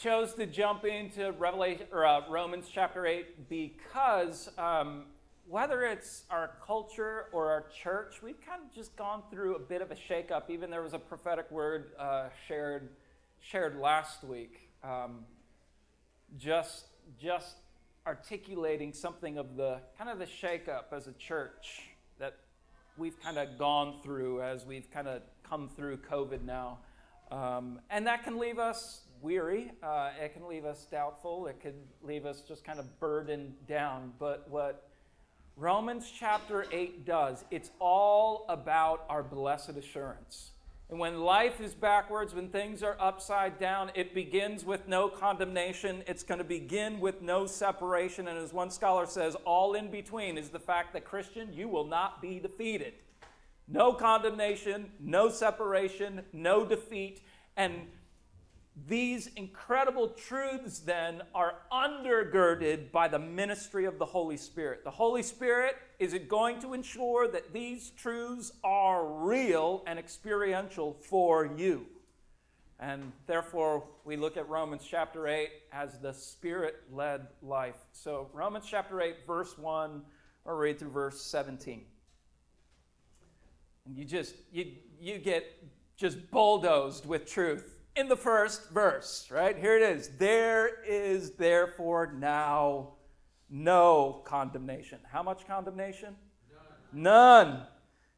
chose to jump into Revelation or uh, Romans chapter eight because um, whether it's our culture or our church, we've kind of just gone through a bit of a shakeup. Even there was a prophetic word uh, shared shared last week, um, just just articulating something of the kind of the shakeup as a church that we've kind of gone through as we've kind of come through COVID now. Um, and that can leave us weary. Uh, it can leave us doubtful. It could leave us just kind of burdened down. But what Romans chapter 8 does, it's all about our blessed assurance. And when life is backwards, when things are upside down, it begins with no condemnation. It's going to begin with no separation. And as one scholar says, all in between is the fact that, Christian, you will not be defeated. No condemnation, no separation, no defeat. And these incredible truths then are undergirded by the ministry of the Holy Spirit. The Holy Spirit is it going to ensure that these truths are real and experiential for you. And therefore, we look at Romans chapter 8 as the Spirit led life. So, Romans chapter 8, verse 1, I'll read through verse 17. And you just, you, you get just bulldozed with truth in the first verse, right? Here it is. There is therefore now no condemnation. How much condemnation? None. None.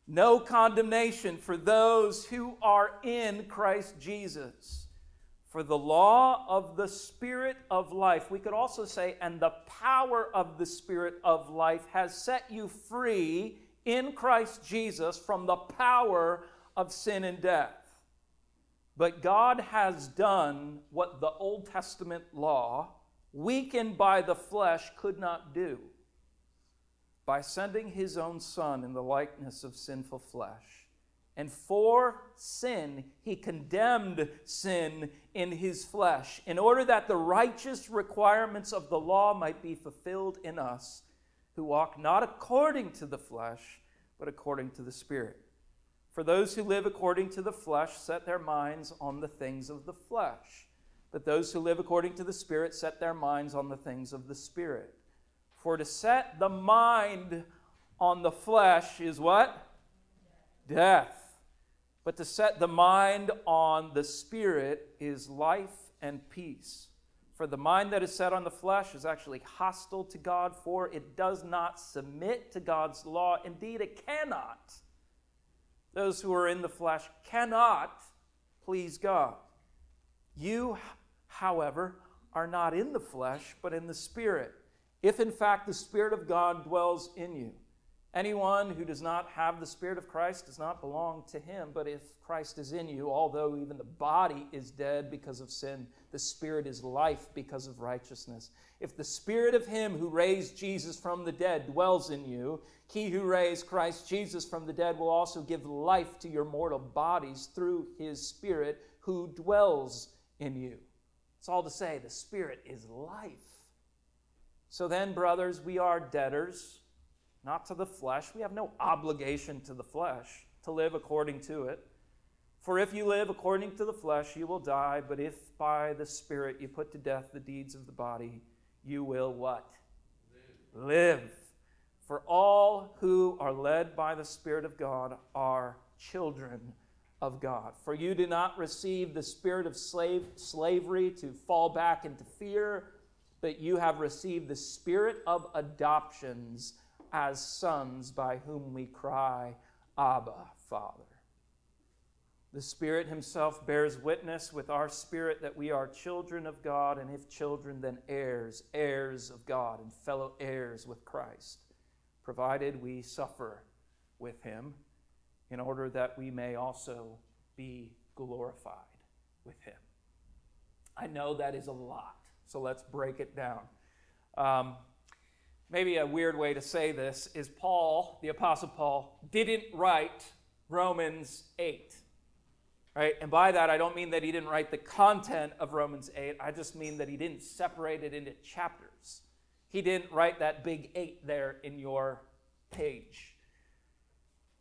No condemnation for those who are in Christ Jesus. For the law of the Spirit of life, we could also say, and the power of the Spirit of life has set you free in Christ Jesus from the power of sin and death. But God has done what the Old Testament law, weakened by the flesh, could not do by sending his own Son in the likeness of sinful flesh. And for sin, he condemned sin in his flesh, in order that the righteous requirements of the law might be fulfilled in us, who walk not according to the flesh, but according to the Spirit. For those who live according to the flesh set their minds on the things of the flesh, but those who live according to the Spirit set their minds on the things of the Spirit. For to set the mind on the flesh is what? Death. But to set the mind on the Spirit is life and peace. For the mind that is set on the flesh is actually hostile to God, for it does not submit to God's law. Indeed, it cannot. Those who are in the flesh cannot please God. You, however, are not in the flesh, but in the Spirit, if in fact the Spirit of God dwells in you. Anyone who does not have the Spirit of Christ does not belong to him. But if Christ is in you, although even the body is dead because of sin, the Spirit is life because of righteousness. If the Spirit of him who raised Jesus from the dead dwells in you, he who raised Christ Jesus from the dead will also give life to your mortal bodies through his Spirit who dwells in you. It's all to say, the Spirit is life. So then, brothers, we are debtors not to the flesh. We have no obligation to the flesh to live according to it. For if you live according to the flesh, you will die, but if by the Spirit you put to death the deeds of the body, you will what? Live. live. For all who are led by the Spirit of God are children of God. For you did not receive the spirit of slave, slavery to fall back into fear, but you have received the spirit of adoptions as sons by whom we cry, Abba, Father. The Spirit Himself bears witness with our spirit that we are children of God, and if children, then heirs, heirs of God, and fellow heirs with Christ, provided we suffer with Him, in order that we may also be glorified with Him. I know that is a lot, so let's break it down. Um, maybe a weird way to say this is Paul, the Apostle Paul, didn't write Romans 8. Right? And by that, I don't mean that he didn't write the content of Romans 8. I just mean that he didn't separate it into chapters. He didn't write that big 8 there in your page.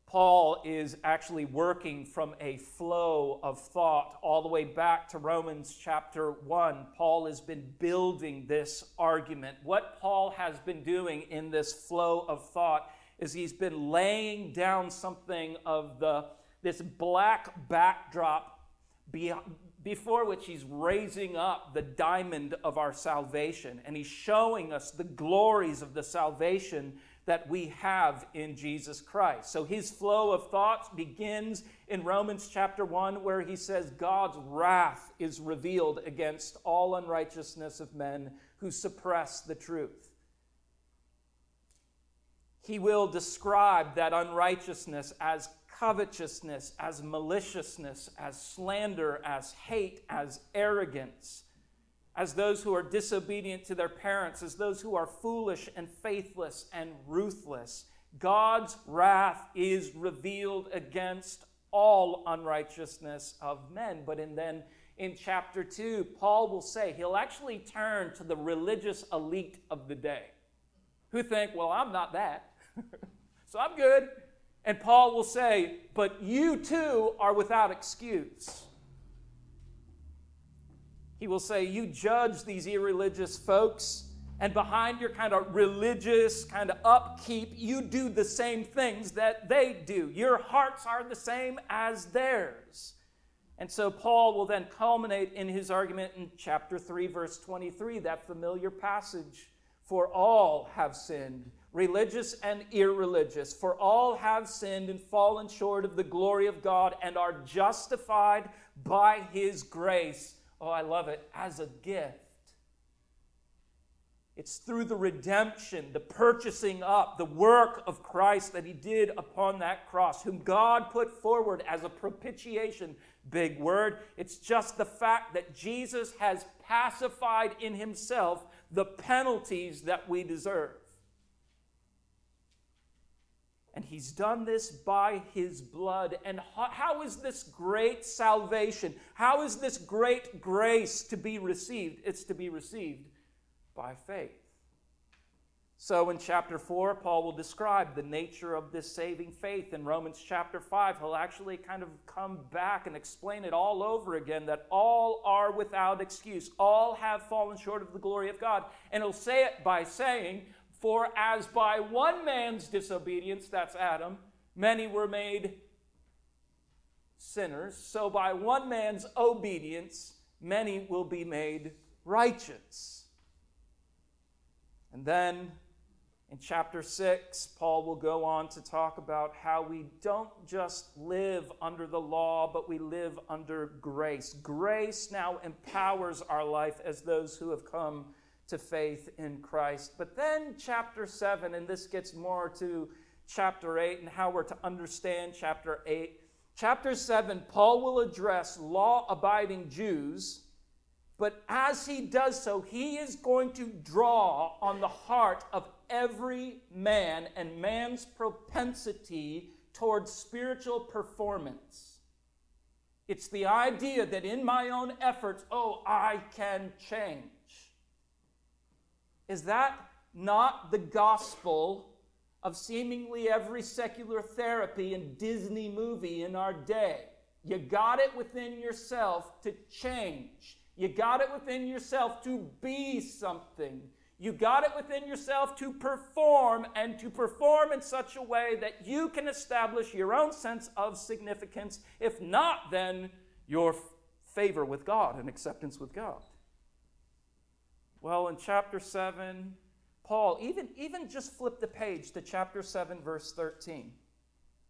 Paul is actually working from a flow of thought all the way back to Romans chapter 1. Paul has been building this argument. What Paul has been doing in this flow of thought is he's been laying down something of the this black backdrop before which he's raising up the diamond of our salvation and he's showing us the glories of the salvation that we have in Jesus Christ. So his flow of thoughts begins in Romans chapter 1, where he says, God's wrath is revealed against all unrighteousness of men who suppress the truth. He will describe that unrighteousness as covetousness, as maliciousness, as slander, as hate, as arrogance as those who are disobedient to their parents, as those who are foolish and faithless and ruthless. God's wrath is revealed against all unrighteousness of men. But in, then in chapter 2, Paul will say he'll actually turn to the religious elite of the day who think, well, I'm not that, so I'm good. And Paul will say, but you too are without excuse. He will say, You judge these irreligious folks, and behind your kind of religious kind of upkeep, you do the same things that they do. Your hearts are the same as theirs. And so Paul will then culminate in his argument in chapter 3, verse 23, that familiar passage. For all have sinned, religious and irreligious, for all have sinned and fallen short of the glory of God and are justified by his grace oh, I love it, as a gift. It's through the redemption, the purchasing up, the work of Christ that he did upon that cross, whom God put forward as a propitiation. Big word. It's just the fact that Jesus has pacified in himself the penalties that we deserve. And he's done this by his blood. And how is this great salvation? How is this great grace to be received? It's to be received by faith. So in chapter 4, Paul will describe the nature of this saving faith. In Romans chapter 5, he'll actually kind of come back and explain it all over again that all are without excuse, all have fallen short of the glory of God. And he'll say it by saying, for as by one man's disobedience, that's Adam, many were made sinners, so by one man's obedience, many will be made righteous. And then in chapter 6, Paul will go on to talk about how we don't just live under the law, but we live under grace. Grace now empowers our life as those who have come to faith in Christ. But then, chapter 7, and this gets more to chapter 8 and how we're to understand chapter 8. Chapter 7, Paul will address law abiding Jews, but as he does so, he is going to draw on the heart of every man and man's propensity towards spiritual performance. It's the idea that in my own efforts, oh, I can change. Is that not the gospel of seemingly every secular therapy and Disney movie in our day? You got it within yourself to change. You got it within yourself to be something. You got it within yourself to perform and to perform in such a way that you can establish your own sense of significance. If not, then your favor with God and acceptance with God. Well, in chapter 7, Paul, even, even just flip the page to chapter 7, verse 13.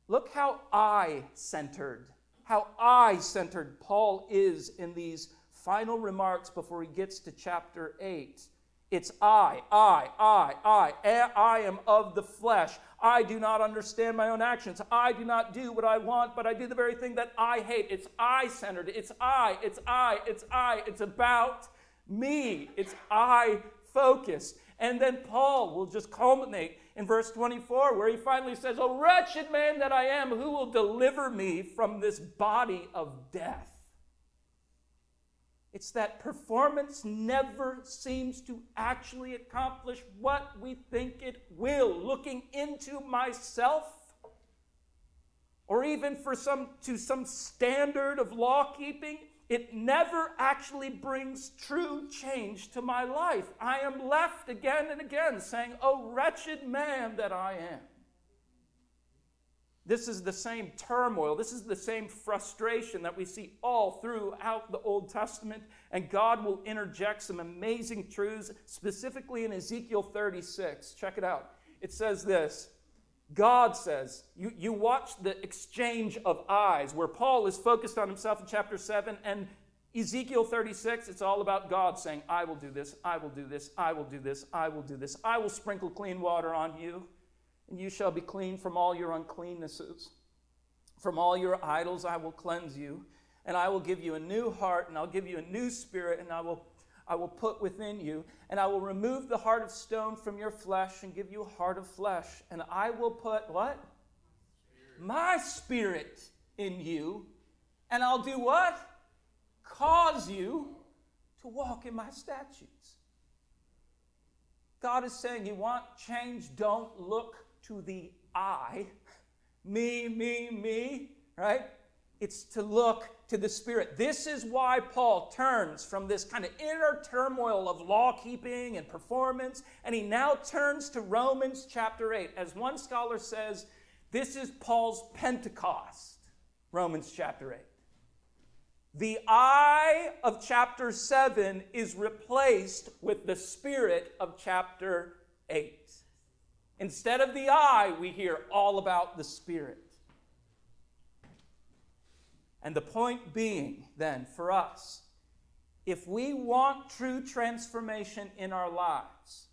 Look how I centered, how I centered Paul is in these final remarks before he gets to chapter 8. It's I, I, I, I. I am of the flesh. I do not understand my own actions. I do not do what I want, but I do the very thing that I hate. It's I centered. It's I, it's I, it's I. It's about me. It's I focus. And then Paul will just culminate in verse 24, where he finally says, Oh, wretched man that I am, who will deliver me from this body of death? It's that performance never seems to actually accomplish what we think it will. Looking into myself, or even for some to some standard of law keeping, it never actually brings true change to my life. I am left again and again saying, Oh, wretched man that I am. This is the same turmoil. This is the same frustration that we see all throughout the Old Testament. And God will interject some amazing truths, specifically in Ezekiel 36. Check it out. It says this God says, you, you watch the exchange of eyes, where Paul is focused on himself in chapter 7, and Ezekiel 36, it's all about God saying, I will do this, I will do this, I will do this, I will do this, I will sprinkle clean water on you and you shall be clean from all your uncleannesses. From all your idols I will cleanse you, and I will give you a new heart, and I'll give you a new spirit, and I will, I will put within you, and I will remove the heart of stone from your flesh and give you a heart of flesh. And I will put what? Spirit. My spirit in you, and I'll do what? Cause you to walk in my statutes. God is saying, You want change? Don't look to the I, me, me, me, right? It's to look to the Spirit. This is why Paul turns from this kind of inner turmoil of law keeping and performance, and he now turns to Romans chapter 8. As one scholar says, this is Paul's Pentecost, Romans chapter 8. The I of chapter 7 is replaced with the Spirit of chapter 8. Instead of the I, we hear all about the Spirit. And the point being, then, for us, if we want true transformation in our lives,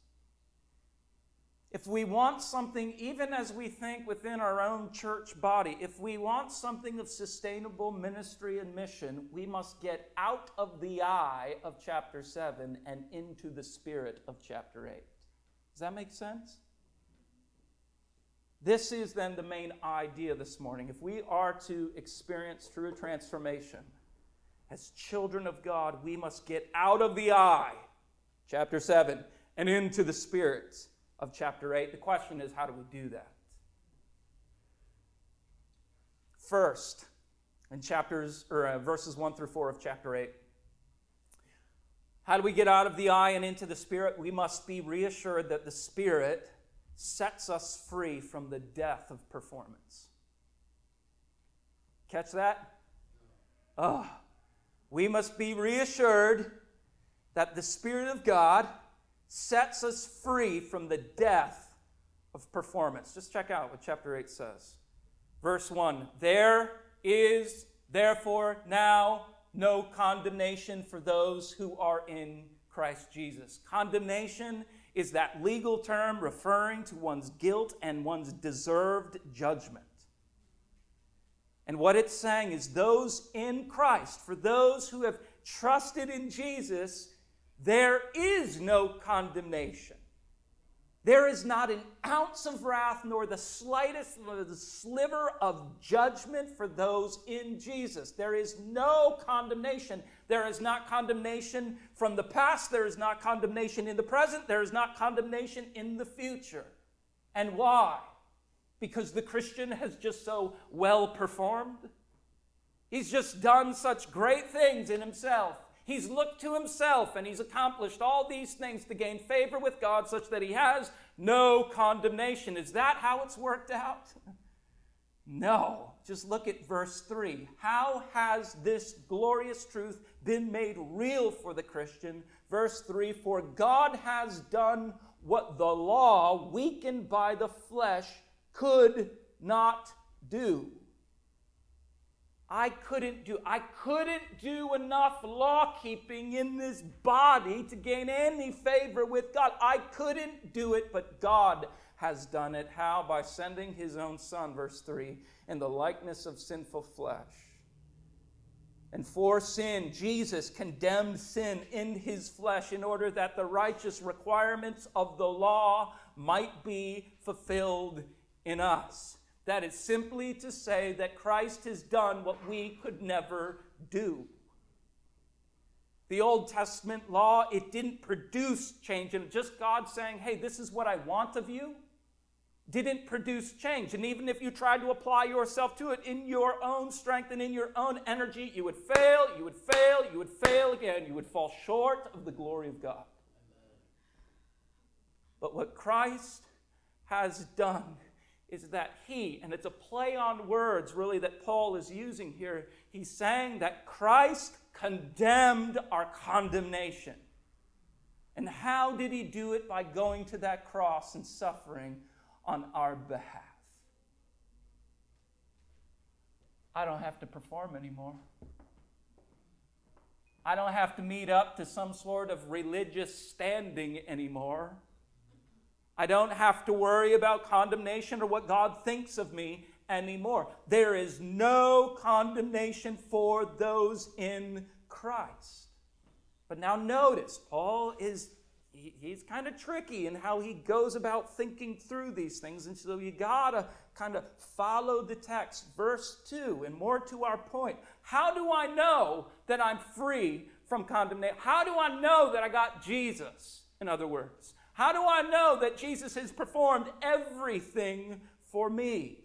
if we want something, even as we think within our own church body, if we want something of sustainable ministry and mission, we must get out of the I of chapter 7 and into the spirit of chapter 8. Does that make sense? This is then the main idea this morning. If we are to experience true transformation as children of God, we must get out of the I, chapter 7, and into the Spirit of chapter 8. The question is, how do we do that? First, in chapters or uh, verses 1 through 4 of chapter 8. How do we get out of the I and into the Spirit? We must be reassured that the Spirit sets us free from the death of performance. Catch that? Oh, we must be reassured that the Spirit of God sets us free from the death of performance. Just check out what chapter 8 says. Verse 1 There is therefore now no condemnation for those who are in Christ Jesus. Condemnation is that legal term referring to one's guilt and one's deserved judgment. And what it's saying is those in Christ, for those who have trusted in Jesus, there is no condemnation. There is not an ounce of wrath, nor the slightest the sliver of judgment for those in Jesus. There is no condemnation. There is not condemnation from the past. There is not condemnation in the present. There is not condemnation in the future. And why? Because the Christian has just so well performed. He's just done such great things in himself. He's looked to himself and he's accomplished all these things to gain favor with God such that he has no condemnation. Is that how it's worked out? No. Just look at verse 3. How has this glorious truth been made real for the Christian? Verse 3 For God has done what the law, weakened by the flesh, could not do. I couldn't do I couldn't do enough law keeping in this body to gain any favor with God. I couldn't do it, but God has done it. How? By sending his own son, verse 3, in the likeness of sinful flesh. And for sin, Jesus condemned sin in his flesh in order that the righteous requirements of the law might be fulfilled in us. That is simply to say that Christ has done what we could never do. The Old Testament law, it didn't produce change, and just God saying, hey, this is what I want of you. Didn't produce change. And even if you tried to apply yourself to it in your own strength and in your own energy, you would fail, you would fail, you would fail again. You would fall short of the glory of God. But what Christ has done is that he, and it's a play on words really that Paul is using here, he's saying that Christ condemned our condemnation. And how did he do it? By going to that cross and suffering on our behalf. I don't have to perform anymore. I don't have to meet up to some sort of religious standing anymore. I don't have to worry about condemnation or what God thinks of me anymore. There is no condemnation for those in Christ. But now notice, Paul is he, he's kind of tricky in how he goes about thinking through these things. And so you got to kind of follow the text. Verse 2, and more to our point. How do I know that I'm free from condemnation? How do I know that I got Jesus, in other words? How do I know that Jesus has performed everything for me?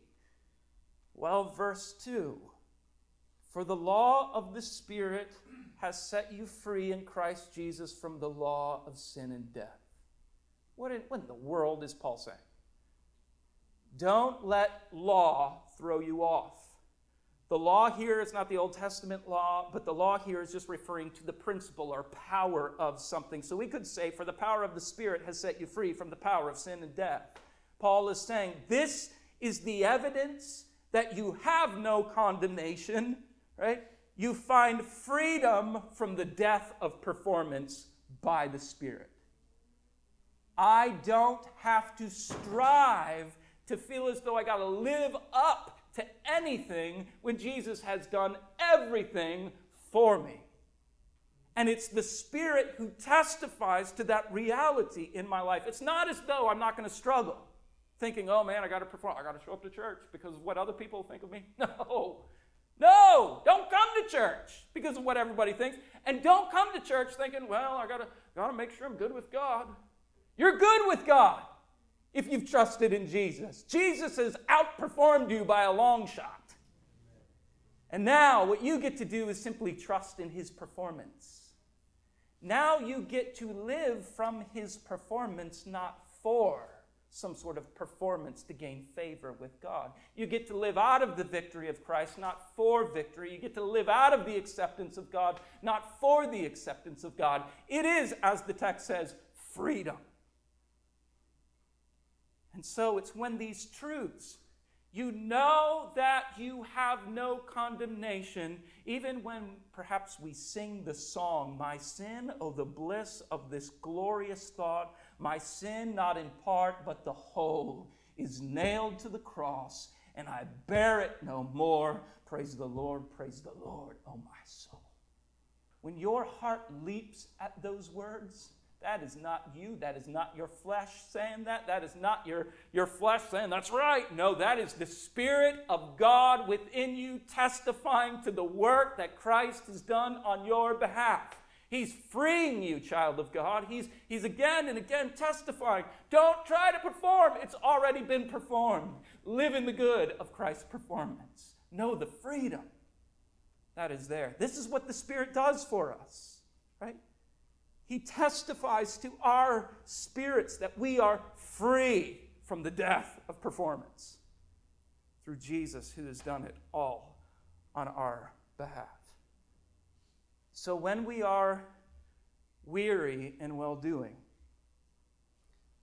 Well, verse 2 For the law of the Spirit has set you free in Christ Jesus from the law of sin and death. What in, what in the world is Paul saying? Don't let law throw you off. The law here is not the Old Testament law, but the law here is just referring to the principle or power of something. So we could say, for the power of the Spirit has set you free from the power of sin and death. Paul is saying, this is the evidence that you have no condemnation, right? You find freedom from the death of performance by the Spirit. I don't have to strive to feel as though I got to live up to anything when Jesus has done everything for me. And it's the Spirit who testifies to that reality in my life. It's not as though I'm not going to struggle, thinking, oh man, I got to perform, I got to show up to church because of what other people think of me. No. No, don't come to church because of what everybody thinks. And don't come to church thinking, well, I gotta, gotta make sure I'm good with God. You're good with God if you've trusted in Jesus. Jesus has outperformed you by a long shot. And now what you get to do is simply trust in his performance. Now you get to live from his performance, not for some sort of performance to gain favor with God. You get to live out of the victory of Christ, not for victory. You get to live out of the acceptance of God, not for the acceptance of God. It is, as the text says, freedom. And so it's when these truths, you know that you have no condemnation, even when perhaps we sing the song, My sin, oh, the bliss of this glorious thought, my sin, not in part, but the whole, is nailed to the cross, and I bear it no more. Praise the Lord, praise the Lord, oh my soul. When your heart leaps at those words, that is not you. That is not your flesh saying that. That is not your, your flesh saying, that's right. No, that is the Spirit of God within you testifying to the work that Christ has done on your behalf. He's freeing you, child of God. He's, he's again and again testifying. Don't try to perform, it's already been performed. Live in the good of Christ's performance. Know the freedom that is there. This is what the Spirit does for us, right? He testifies to our spirits that we are free from the death of performance through Jesus who has done it all on our behalf. So when we are weary in well doing,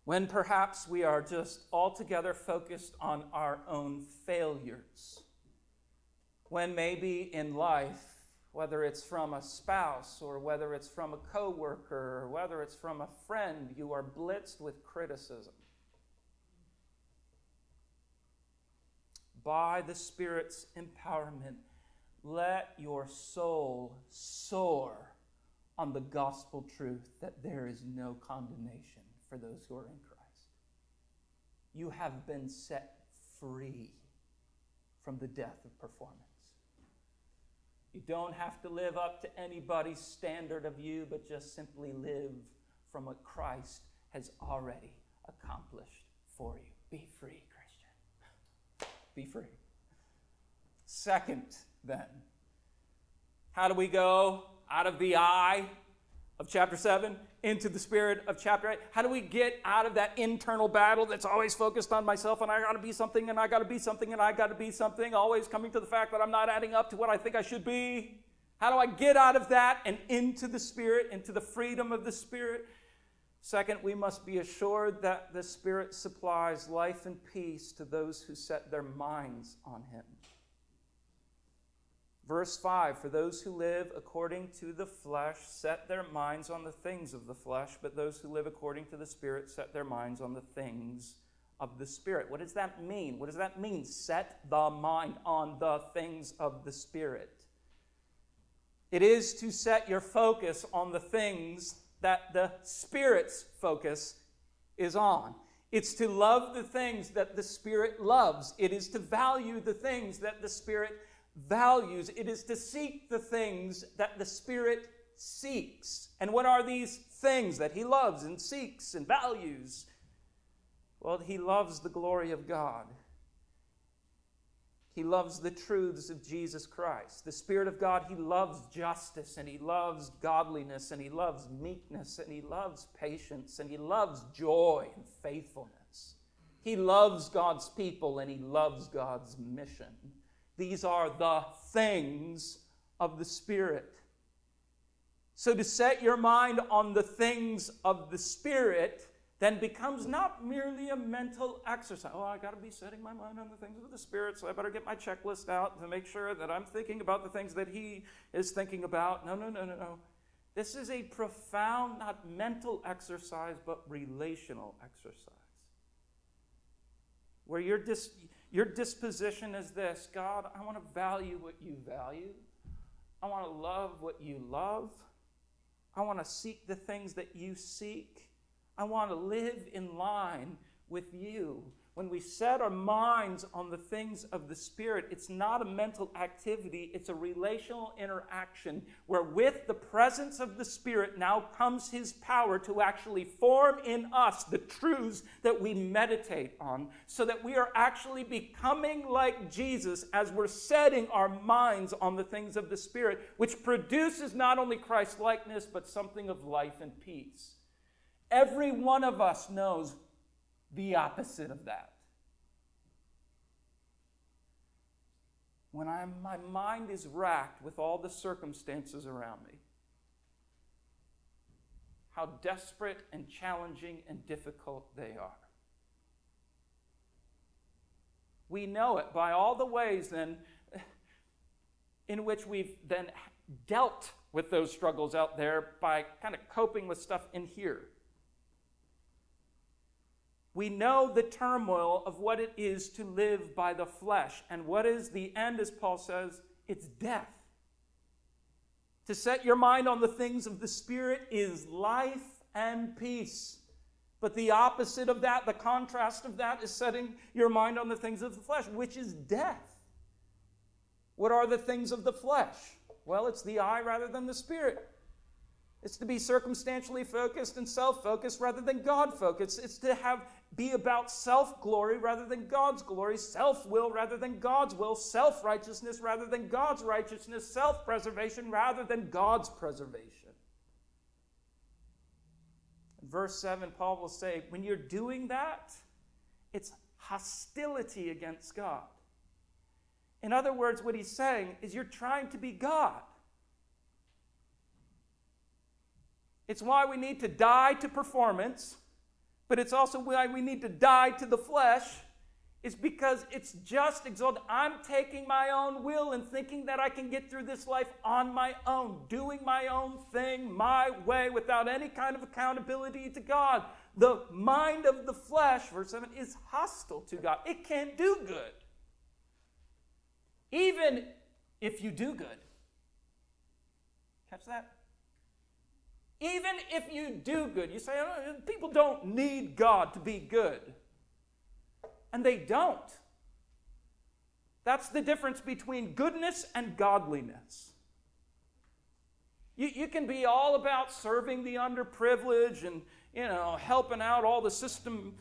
when perhaps we are just altogether focused on our own failures, when maybe in life whether it's from a spouse or whether it's from a coworker or whether it's from a friend, you are blitzed with criticism. By the Spirit's empowerment, let your soul soar on the gospel truth that there is no condemnation for those who are in Christ. You have been set free from the death of performance. You don't have to live up to anybody's standard of you, but just simply live from what Christ has already accomplished for you. Be free, Christian. be free. Second, then, how do we go out of the I of chapter 7 into the spirit of chapter 8? How do we get out of that internal battle that's always focused on myself and I got to be something and I got to be something and I got to be something, always coming to the fact that I'm not adding up to what I think I should be? How do I get out of that and into the spirit, into the freedom of the spirit? Second, we must be assured that the Spirit supplies life and peace to those who set their minds on Him. Verse 5 For those who live according to the flesh set their minds on the things of the flesh, but those who live according to the Spirit set their minds on the things of the Spirit. What does that mean? What does that mean? Set the mind on the things of the Spirit. It is to set your focus on the things that the Spirit's focus is on. It's to love the things that the Spirit loves. It is to value the things that the Spirit values. It is to seek the things that the Spirit seeks. And what are these things that He loves and seeks and values? Well, He loves the glory of God. He loves the truths of Jesus Christ. The Spirit of God, He loves justice and He loves godliness and He loves meekness and He loves patience and He loves joy and faithfulness. He loves God's people and He loves God's mission. These are the things of the Spirit. So to set your mind on the things of the Spirit then becomes not merely a mental exercise. Oh, I got to be setting my mind on the things of the Spirit, so I better get my checklist out to make sure that I'm thinking about the things that He is thinking about. No, no, no, no, no. This is a profound, not mental exercise, but relational exercise. Where your, dis- your disposition is this God, I want to value what you value, I want to love what you love, I want to seek the things that you seek. I want to live in line with you. When we set our minds on the things of the Spirit, it's not a mental activity, it's a relational interaction where, with the presence of the Spirit, now comes His power to actually form in us the truths that we meditate on, so that we are actually becoming like Jesus as we're setting our minds on the things of the Spirit, which produces not only Christ likeness, but something of life and peace. Every one of us knows the opposite of that. When I'm, my mind is racked with all the circumstances around me, how desperate and challenging and difficult they are. We know it by all the ways then in which we've then dealt with those struggles out there by kind of coping with stuff in here. We know the turmoil of what it is to live by the flesh. And what is the end, as Paul says? It's death. To set your mind on the things of the Spirit is life and peace. But the opposite of that, the contrast of that, is setting your mind on the things of the flesh, which is death. What are the things of the flesh? Well, it's the I rather than the Spirit. It's to be circumstantially focused and self focused rather than God focused. It's to have be about self glory rather than God's glory, self will rather than God's will, self righteousness rather than God's righteousness, self preservation rather than God's preservation. In verse 7, Paul will say, when you're doing that, it's hostility against God. In other words, what he's saying is you're trying to be God. It's why we need to die to performance, but it's also why we need to die to the flesh. It's because it's just exalted. I'm taking my own will and thinking that I can get through this life on my own, doing my own thing my way without any kind of accountability to God. The mind of the flesh, verse 7, is hostile to God. It can't do good. Even if you do good. Catch that? Even if you do good, you say, oh, people don't need God to be good. And they don't. That's the difference between goodness and godliness. You, you can be all about serving the underprivileged and, you know, helping out all the system,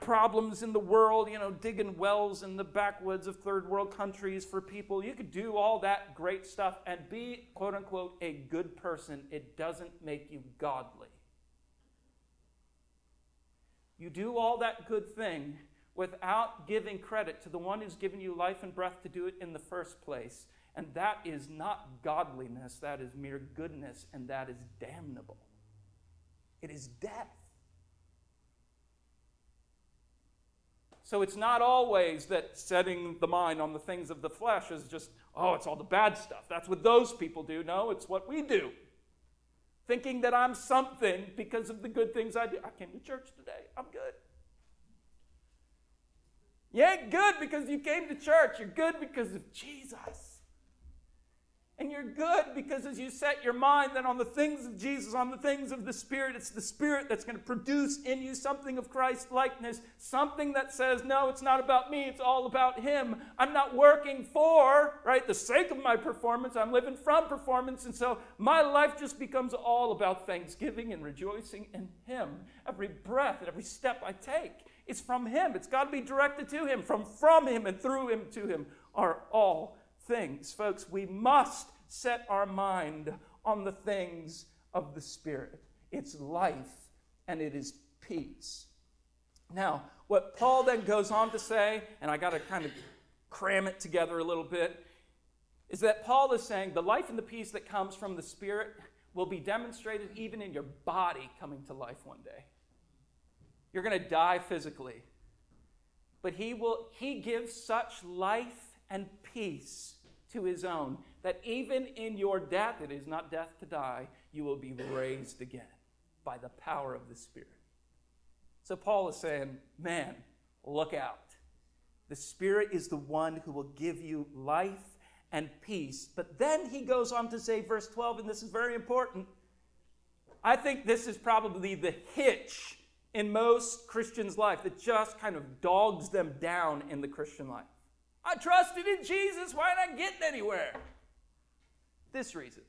problems in the world, you know, digging wells in the backwoods of third world countries for people. You could do all that great stuff and be, quote unquote, a good person. It doesn't make you godly. You do all that good thing without giving credit to the one who's given you life and breath to do it in the first place. And that is not godliness, that is mere goodness, and that is damnable. It is death. So it's not always that setting the mind on the things of the flesh is just, oh, it's all the bad stuff. That's what those people do. No, it's what we do. Thinking that I'm something because of the good things I do. I came to church today. I'm good. You ain't good because you came to church. You're good because of Jesus. And you're good because as you set your mind then on the things of Jesus, on the things of the Spirit, it's the Spirit that's going to produce in you something of Christ likeness, something that says, no, it's not about me, it's all about Him. I'm not working for, right, the sake of my performance, I'm living from performance. And so my life just becomes all about thanksgiving and rejoicing in Him. Every breath and every step I take is from Him. It's got to be directed to Him. From from Him and through Him to Him are all things. Folks, we must set our mind on the things of the Spirit. It's life and it is peace. Now, what Paul then goes on to say, and I got to kind of cram it together a little bit, is that Paul is saying the life and the peace that comes from the Spirit will be demonstrated even in your body coming to life one day. You're going to die physically. But he will he gives such life and peace to his own, that even in your death, it is not death to die, you will be raised again by the power of the Spirit. So Paul is saying, man, look out. The Spirit is the one who will give you life and peace. But then he goes on to say, verse 12, and this is very important. I think this is probably the hitch in most Christians' life that just kind of dogs them down in the Christian life. I trusted in Jesus. Why not getting anywhere? This reason.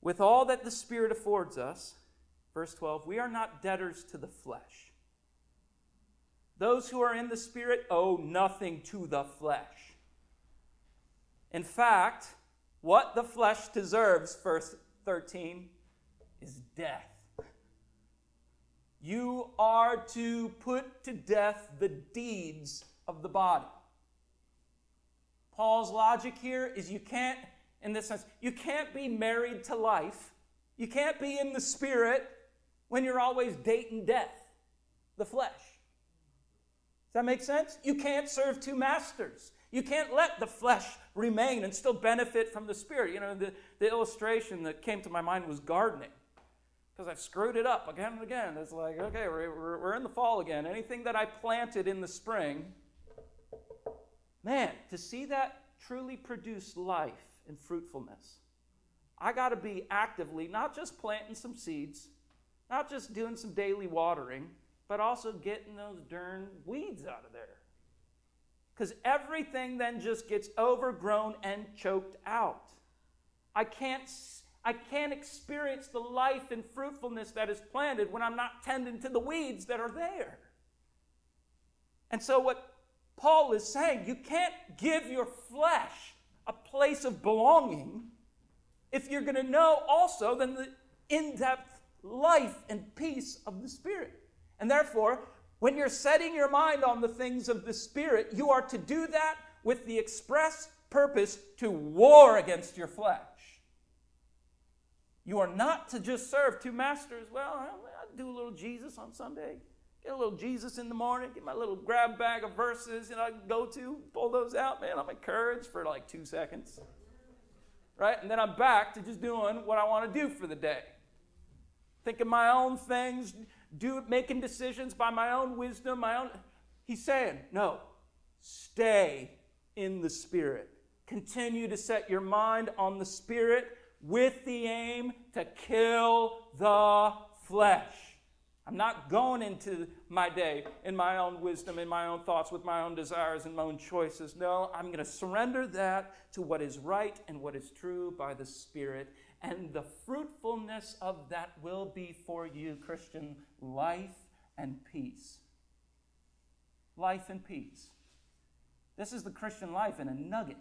With all that the Spirit affords us, verse 12, we are not debtors to the flesh. Those who are in the Spirit owe nothing to the flesh. In fact, what the flesh deserves, verse 13, is death. You are to put to death the deeds of the body. Paul's logic here is you can't, in this sense, you can't be married to life. You can't be in the spirit when you're always dating death, the flesh. Does that make sense? You can't serve two masters. You can't let the flesh remain and still benefit from the spirit. You know, the, the illustration that came to my mind was gardening because I've screwed it up again and again. It's like, okay, we're, we're in the fall again. Anything that I planted in the spring, Man, to see that truly produce life and fruitfulness, I got to be actively not just planting some seeds, not just doing some daily watering, but also getting those darn weeds out of there. Because everything then just gets overgrown and choked out. I can't, I can't experience the life and fruitfulness that is planted when I'm not tending to the weeds that are there. And so, what Paul is saying you can't give your flesh a place of belonging if you're going to know also then the in depth life and peace of the Spirit. And therefore, when you're setting your mind on the things of the Spirit, you are to do that with the express purpose to war against your flesh. You are not to just serve two masters. Well, I'll do a little Jesus on Sunday. Get a little Jesus in the morning, get my little grab bag of verses, you know, I can go to, pull those out, man. I'm encouraged for like two seconds. Right? And then I'm back to just doing what I want to do for the day. Thinking my own things, do making decisions by my own wisdom, my own. He's saying, no, stay in the Spirit. Continue to set your mind on the Spirit with the aim to kill the flesh. I'm not going into my day in my own wisdom, in my own thoughts, with my own desires and my own choices. No, I'm going to surrender that to what is right and what is true by the Spirit. And the fruitfulness of that will be for you, Christian, life and peace. Life and peace. This is the Christian life in a nugget.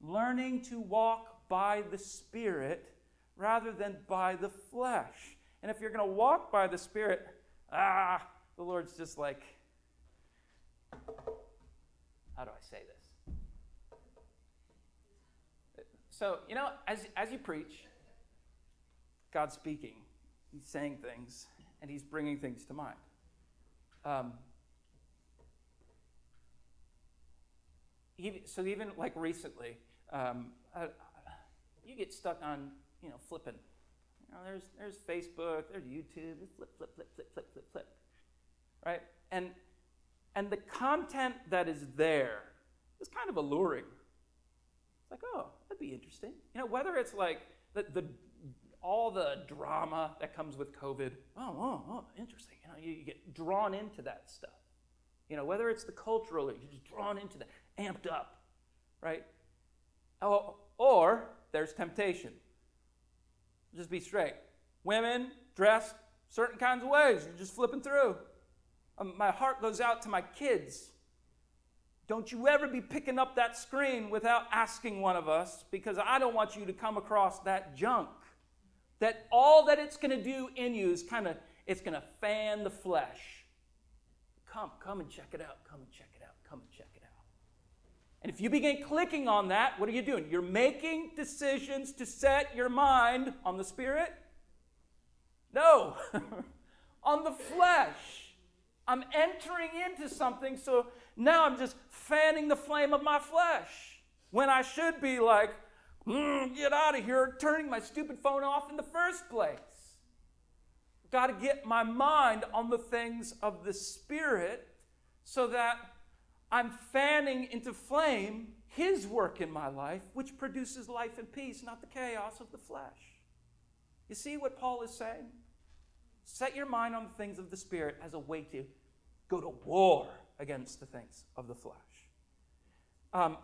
Learning to walk by the Spirit rather than by the flesh. And if you're going to walk by the Spirit, ah, the Lord's just like, how do I say this? So, you know, as, as you preach, God's speaking, He's saying things, and He's bringing things to mind. Um, so, even like recently, um, you get stuck on, you know, flipping. You know, there's, there's Facebook, there's YouTube, flip, flip, flip, flip, flip, flip, flip. Right? And, and the content that is there is kind of alluring. It's like, oh, that'd be interesting. You know, whether it's like the, the all the drama that comes with COVID. Oh, oh, oh interesting. You know, you, you, get drawn into that stuff. You know, whether it's the cultural, you're just drawn into that, amped up, right? Oh, or there's temptation. Just be straight. Women dress certain kinds of ways. You're just flipping through. Um, my heart goes out to my kids. Don't you ever be picking up that screen without asking one of us because I don't want you to come across that junk that all that it's going to do in you is kind of it's going to fan the flesh come come and check it out come and check it out come and check it out and if you begin clicking on that what are you doing? You're making decisions to set your mind on the spirit? No. On the flesh. I'm entering into something so now i'm just fanning the flame of my flesh. When i should be like Mm, get out of here, turning my stupid phone off in the first place. Got to get my mind on the things of the Spirit so that I'm fanning into flame His work in my life, which produces life and peace, not the chaos of the flesh. You see what Paul is saying? Set your mind on the things of the Spirit as a way to go to war against the things of the flesh. Um,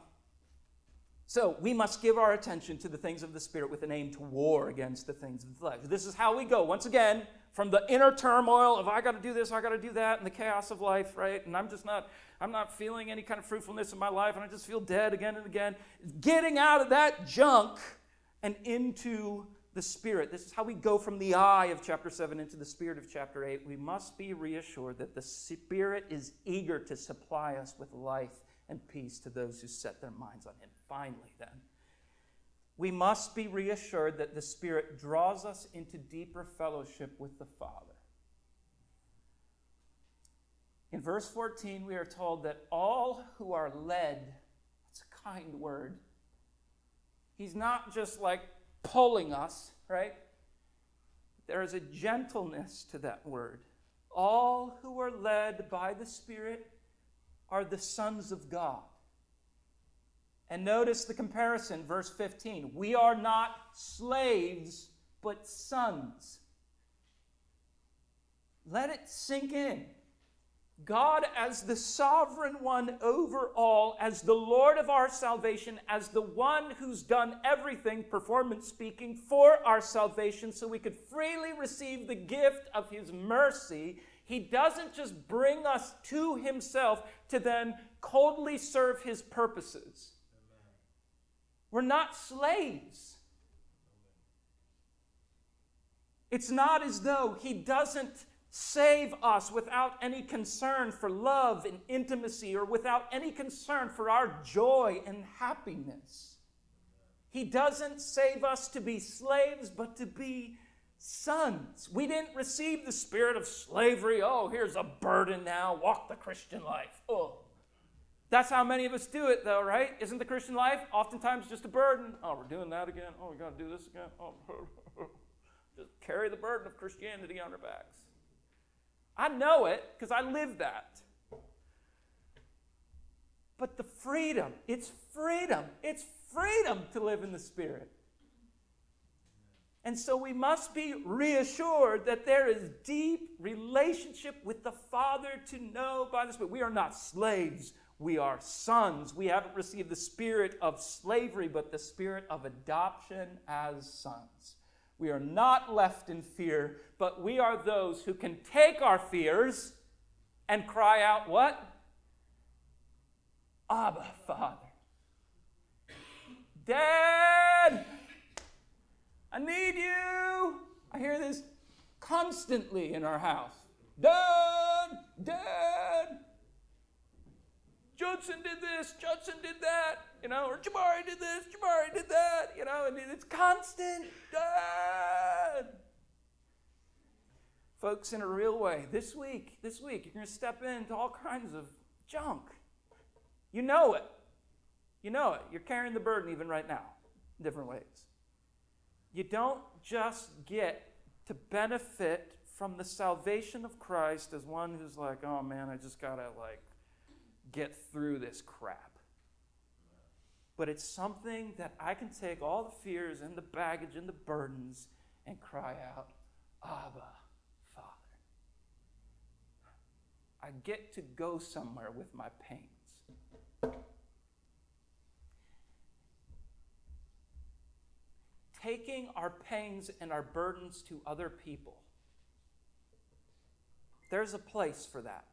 so we must give our attention to the things of the Spirit with an aim to war against the things of the flesh. This is how we go, once again, from the inner turmoil of I got to do this, I got to do that, and the chaos of life, right? And I'm just not, I'm not feeling any kind of fruitfulness in my life, and I just feel dead again and again. Getting out of that junk and into the Spirit. This is how we go from the I of chapter 7 into the Spirit of chapter 8. We must be reassured that the Spirit is eager to supply us with life and peace to those who set their minds on Him. Finally, then, we must be reassured that the Spirit draws us into deeper fellowship with the Father. In verse 14, we are told that all who are led, that's a kind word. He's not just like pulling us, right? There is a gentleness to that word. All who are led by the Spirit are the sons of God. And notice the comparison, verse 15. We are not slaves, but sons. Let it sink in. God, as the sovereign one over all, as the Lord of our salvation, as the one who's done everything, performance speaking, for our salvation, so we could freely receive the gift of his mercy, he doesn't just bring us to himself to then coldly serve his purposes. We're not slaves. It's not as though he doesn't save us without any concern for love and intimacy or without any concern for our joy and happiness. He doesn't save us to be slaves, but to be sons. We didn't receive the spirit of slavery. Oh, here's a burden now. Walk the Christian life. Oh. That's how many of us do it, though, right? Isn't the Christian life oftentimes just a burden? Oh, we're doing that again. Oh, we got to do this again. Oh, just carry the burden of Christianity on our backs. I know it because I live that. But the freedom, it's freedom. It's freedom to live in the Spirit. And so we must be reassured that there is deep relationship with the Father to know by the Spirit. We are not slaves, we are sons. We haven't received the spirit of slavery, but the spirit of adoption as sons. We are not left in fear, but we are those who can take our fears and cry out, What? Abba, Father. Dad, I need you. I hear this constantly in our house. Dad, Dad. Judson did this, Judson did that, you know, or Jabari did this, Jabari did that, you know, and it's constant. Dad. Folks, in a real way, this week, this week, you're going to step into all kinds of junk. You know it. You know it. You're carrying the burden even right now, different ways. You don't just get to benefit from the salvation of Christ as one who's like, oh man, I just got to like get through this crap. But it's something that I can take all the fears and the baggage and the burdens and cry out, Abba, Father. I get to go somewhere with my pains. Taking our pains and our burdens to other people. There's a place for that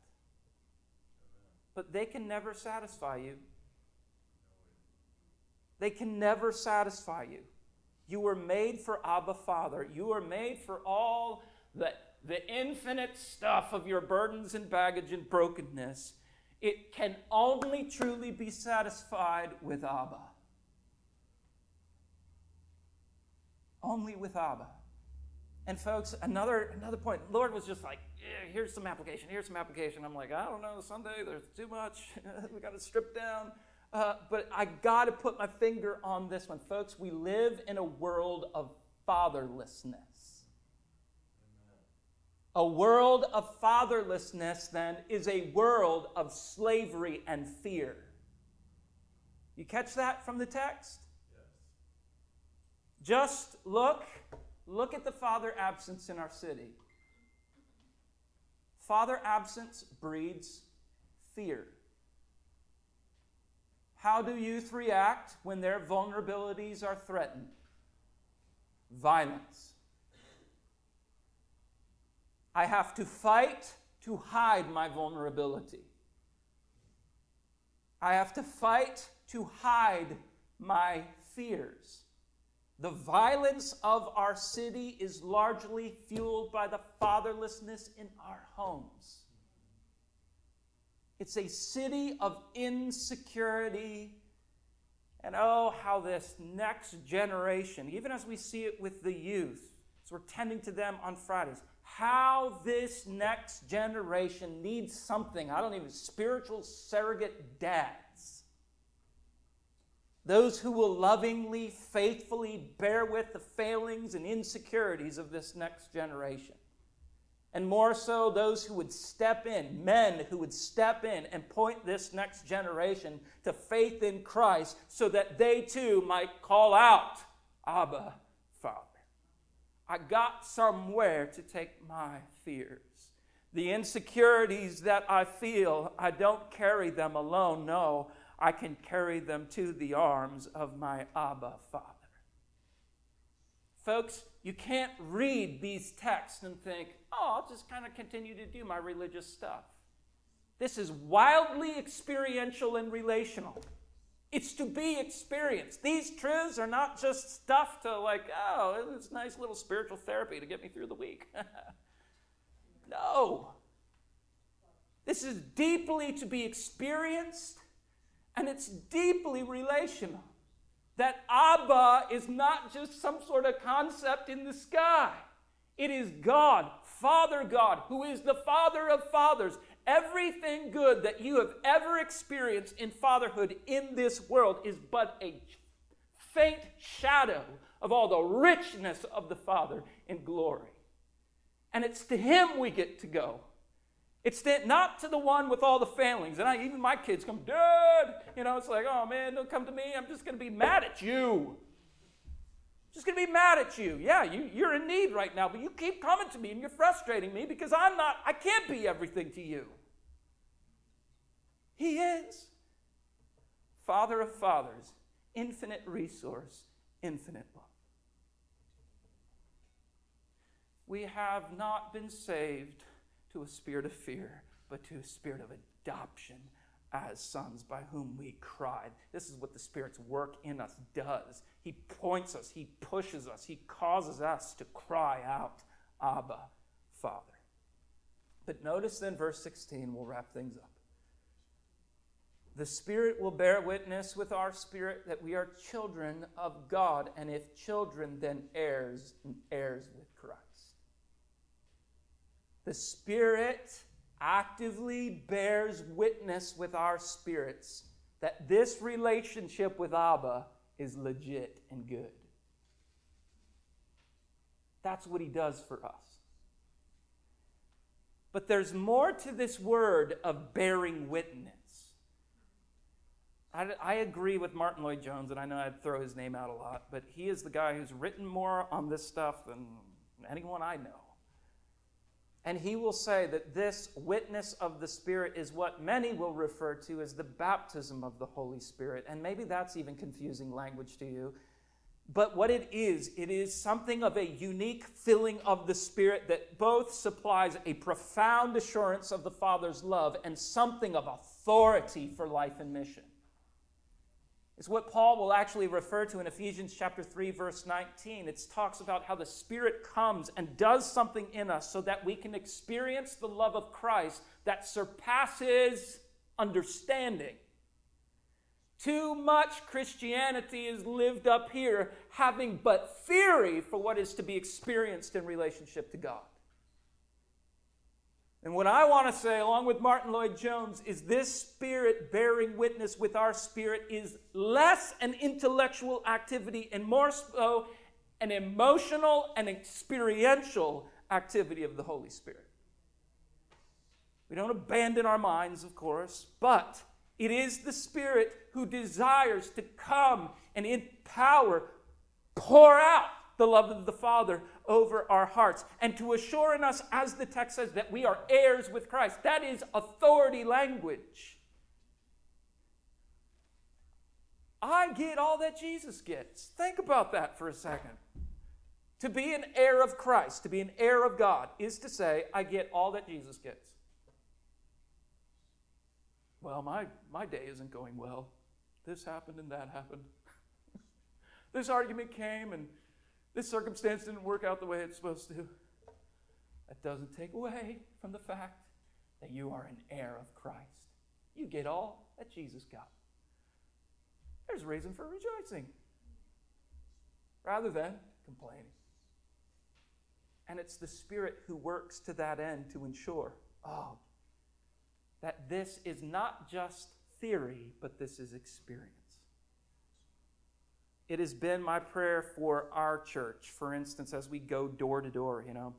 but they can never satisfy you. They can never satisfy you. You were made for Abba Father. You were made for all the, the infinite stuff of your burdens and baggage and brokenness. It can only truly be satisfied with Abba. Only with Abba. And folks, another another point. Lord was just like, yeah, here's some application. Here's some application. I'm like, I don't know. Sunday, there's too much. we got to strip down. Uh, but I got to put my finger on this one, folks. We live in a world of fatherlessness. A world of fatherlessness, then, is a world of slavery and fear. You catch that from the text? Yes. Just look Look at the father absence in our city. Father absence breeds fear. How do youth react when their vulnerabilities are threatened? Violence. I have to fight to hide my vulnerability. I have to fight to hide my fears. The violence of our city is largely fueled by the fatherlessness in our homes. It's a city of insecurity. And oh, how this next generation, even as we see it with the youth, as we're tending to them on Fridays, how this next generation needs something. I don't even, spiritual surrogate dad those who will lovingly, faithfully bear with the failings and insecurities of this next generation. And more so, those who would step in, men who would step in and point this next generation to faith in Christ so that they too might call out, Abba, Father. I got somewhere to take my fears. The insecurities that I feel, I don't carry them alone. No, I can carry them to the arms of my Abba Father. Folks, you can't read these texts and think, oh, I'll just kind of continue to do my religious stuff. This is wildly experiential and relational. It's to be experienced. These truths are not just stuff to, like, oh, it's nice little spiritual therapy to get me through the week. no. This is deeply to be experienced and it's deeply relational. That Abba is not just some sort of concept in the sky. It is God, Father God, who is the Father of fathers. Everything good that you have ever experienced in fatherhood in this world is but a faint shadow of all the richness of the Father in glory. And it's to Him we get to go. It's not to the one with all the failings. And I, even my kids come, Dad, you know, it's like, oh man, don't come to me. I'm just going to be mad at you. Just going to be mad at you. Yeah, you, you're in need right now, but you keep coming to me and you're frustrating me because I'm not, I can't be everything to you. He is. Father of fathers, infinite resource, infinite love. we have not been saved to a spirit of fear, but to a spirit of adoption as sons by whom we cried. This is what the Spirit's work in us does. He points us, He pushes us, He causes us to cry out, Abba, Father. But notice then, verse 16, we'll wrap things up. The Spirit will bear witness with our spirit that we are children of God, and if children, then heirs, and heirs with Christ. The Spirit actively bears witness with our spirits that this relationship with Abba is legit and good. That's what he does for us. But there's more to this word of bearing witness. I, agree with Martyn Lloyd-Jones, and I know I'd throw his name out a lot, but he is the guy who's written more on this stuff than anyone I know. And he will say that this witness of the Spirit is what many will refer to as the baptism of the Holy Spirit. And maybe that's even confusing language to you. But what it is, it is something of a unique filling of the Spirit that both supplies a profound assurance of the Father's love and something of authority for life and mission. It's what Paul will actually refer to in Ephesians chapter 3 verse 19. It talks about how the Spirit comes and does something in us so that we can experience the love of Christ that surpasses understanding. Too much Christianity is lived up here having but theory for what is to be experienced in relationship to God. And what I want to say, along with Martyn Lloyd-Jones, is this spirit bearing witness with our spirit is less an intellectual activity and more so an emotional and experiential activity of the Holy Spirit. We don't abandon our minds, of course, but it is the Spirit who desires to come and in power pour out the love of the Father over our hearts and to assure in us, as the text says, that we are heirs with Christ. That is authority language. I get all that Jesus gets. Think about that for a second. To be an heir of Christ, to be an heir of God, is to say, I get all that Jesus gets. Well, my, my day isn't going well. This happened and that happened. this argument came and this circumstance didn't work out the way it's supposed to. That doesn't take away from the fact that you are an heir of Christ. You get all that Jesus got. There's reason for rejoicing rather than complaining. And it's the Spirit who works to that end to ensure, oh, that this is not just theory, but this is experience. It has been my prayer for our church, for instance, as we go door to door, you know.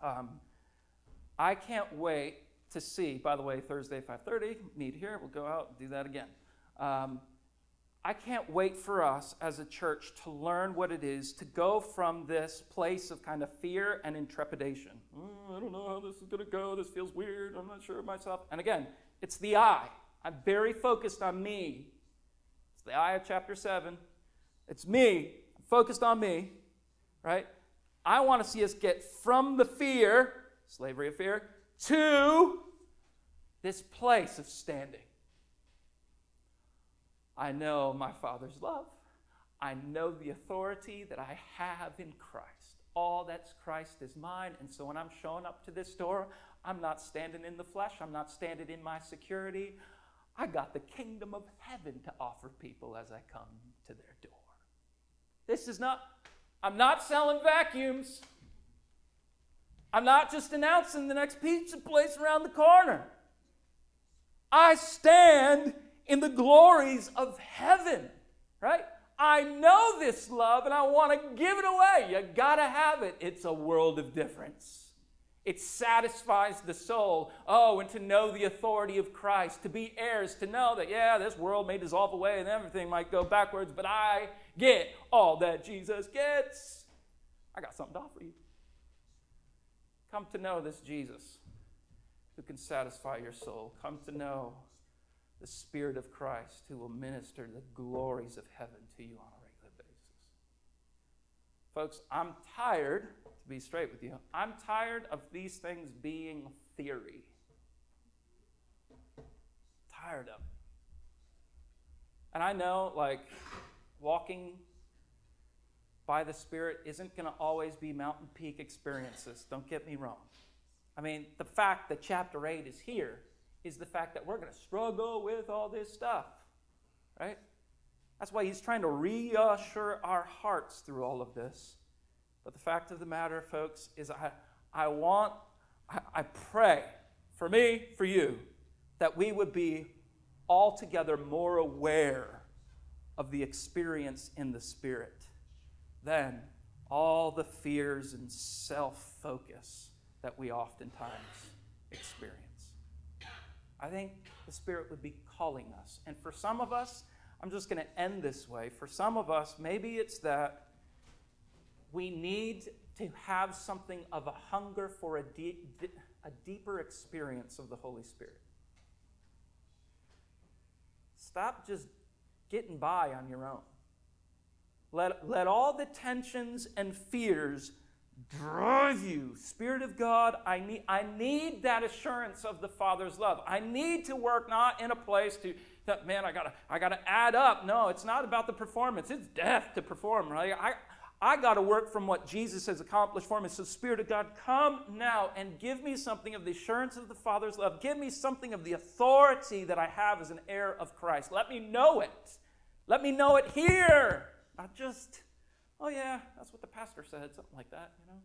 Um, I can't wait to see, by the way, Thursday, 5.30, meet here. We'll go out and do that again. Um, I can't wait for us as a church to learn what it is to go from this place of kind of fear and intrepidation. Oh, I don't know how this is going to go. This feels weird. I'm not sure of myself. And again, it's the I. I'm very focused on me. It's the I of chapter 7. It's me. Focused on me, right? I want to see us get from the fear, slavery of fear, to this place of standing. I know my Father's love. I know the authority that I have in Christ. All that's Christ is mine. And so when I'm showing up to this door, I'm not standing in the flesh. I'm not standing in my security. I got the kingdom of heaven to offer people as I come to their door. This is not, I'm not selling vacuums. I'm not just announcing the next pizza place around the corner. I stand in the glories of heaven, right? I know this love and I want to give it away. You got to have it. It's a world of difference. It satisfies the soul. Oh, and to know the authority of Christ, to be heirs, to know that, yeah, this world may dissolve away and everything might go backwards, but I get all that Jesus gets. I got something to offer you. Come to know this Jesus who can satisfy your soul. Come to know the Spirit of Christ who will minister the glories of heaven to you on a regular basis. Folks, I'm tired, to be straight with you, I'm tired of these things being theory. Tired of. And I know, like, walking by the Spirit isn't going to always be mountain peak experiences. Don't get me wrong. I mean, the fact that chapter 8 is here is the fact that we're going to struggle with all this stuff, right? That's why he's trying to reassure our hearts through all of this. But the fact of the matter, folks, is I, I want, I, I pray for me, for you, that we would be altogether more aware of the experience in the Spirit than all the fears and self focus that we oftentimes experience. I think the Spirit would be calling us. And for some of us, I'm just going to end this way. For some of us, maybe it's that we need to have something of a hunger for a, a deeper experience of the Holy Spirit. Stop just getting by on your own. Let, let all the tensions and fears drive you. Spirit of God, I need, I need that assurance of the Father's love. I need to work not in a place to that man, I gotta, I gotta add up. No, it's not about the performance. It's death to perform, right? I, I got to work from what Jesus has accomplished for me. So, Spirit of God, come now and give me something of the assurance of the Father's love. Give me something of the authority that I have as an heir of Christ. Let me know it. Let me know it here. Not just, oh, yeah, that's what the pastor said, something like that, you know?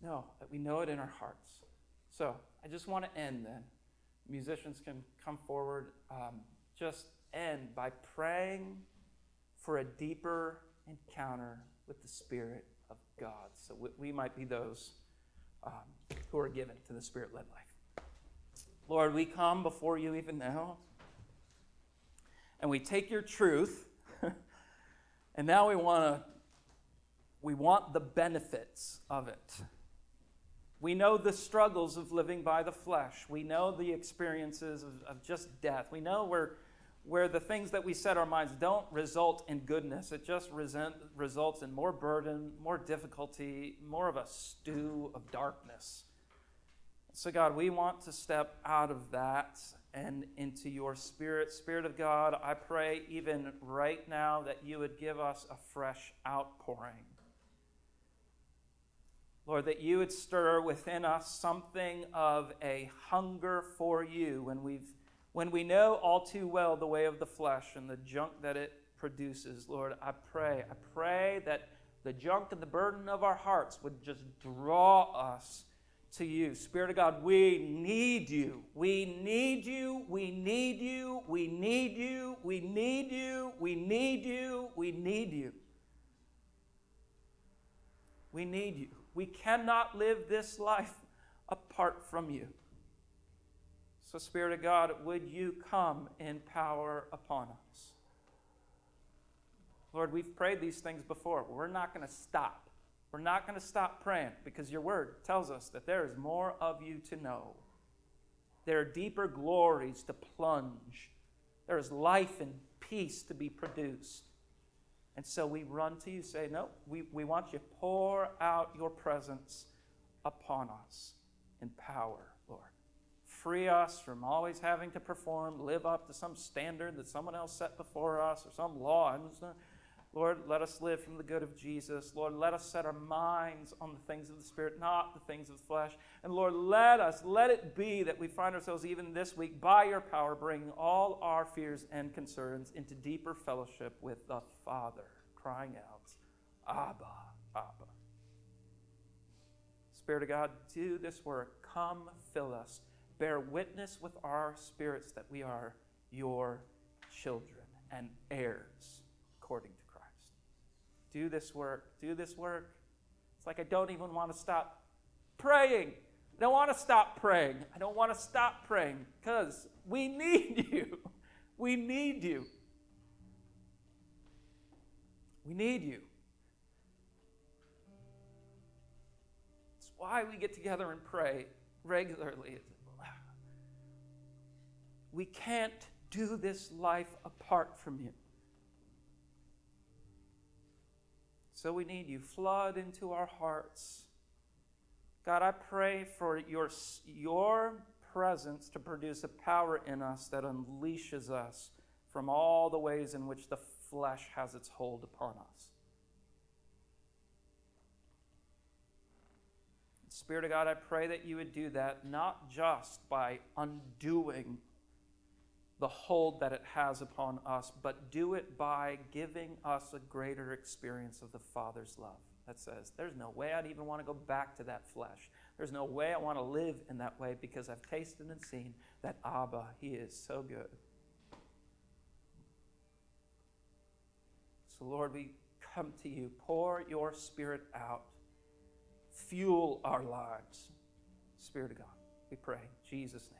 No, that we know it in our hearts. So, I just want to end then. Musicians can come forward. Um, just end by praying for a deeper encounter with the Spirit of God. So we might be those um, who are given to the Spirit led life. Lord, we come before you even now, and we take your truth, and now we want to. We want the benefits of it. We know the struggles of living by the flesh. We know the experiences of, of just death. We know where where the things that we set our minds don't result in goodness. It just resent, results in more burden, more difficulty, more of a stew of darkness. So, God, we want to step out of that and into your Spirit. Spirit of God, I pray even right now that you would give us a fresh outpouring. Lord, that you would stir within us something of a hunger for you when we've when we know all too well the way of the flesh and the junk that it produces, Lord, I pray, I pray that the junk and the burden of our hearts would just draw us to you. Spirit of God, we need you. We need you. We need you. We need you. We need you. We need you. We need you. We need you. We cannot live this life apart from you. So, Spirit of God, would you come in power upon us? Lord, we've prayed these things before. We're not going to stop. We're not going to stop praying because your word tells us that there is more of you to know. There are deeper glories to plunge. There is life and peace to be produced. And so we run to you, say, No, we, we want you to pour out your presence upon us in power free us from always having to perform, live up to some standard that someone else set before us or some law. Lord, let us live from the good of Jesus. Lord, let us set our minds on the things of the Spirit, not the things of the flesh. And Lord, let us, let it be that we find ourselves even this week, by your power, bringing all our fears and concerns into deeper fellowship with the Father, crying out, Abba, Abba. Spirit of God, do this work. Come fill us bear witness with our spirits that we are your children and heirs according to Christ. Do this work. Do this work. It's like I don't even want to stop praying. I don't want to stop praying. I don't want to stop praying because we need you. We need you. We need you. It's why we get together and pray regularly. We can't do this life apart from you. So we need you. Flood into our hearts. God, I pray for your, your presence to produce a power in us that unleashes us from all the ways in which the flesh has its hold upon us. Spirit of God, I pray that you would do that not just by undoing the hold that it has upon us, but do it by giving us a greater experience of the Father's love. That says, there's no way I'd even want to go back to that flesh. There's no way I want to live in that way because I've tasted and seen that Abba, He is so good. So, Lord, we come to you. Pour your Spirit out fuel our lives. Spirit of God, we pray. Jesus' name.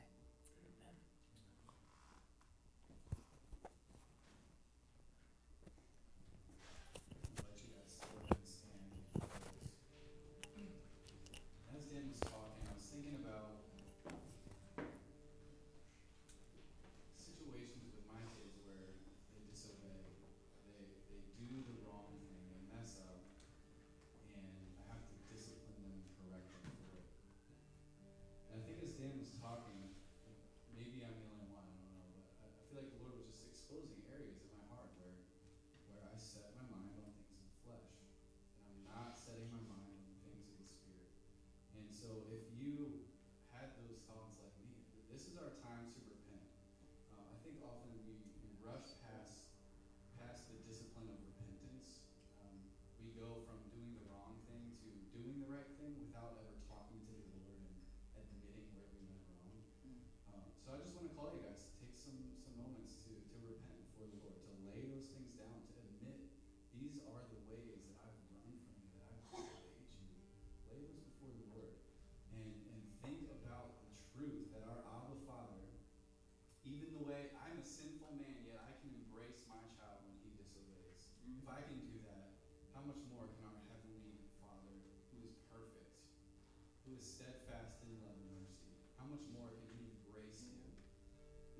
often we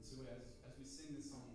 so as, as we sing this song,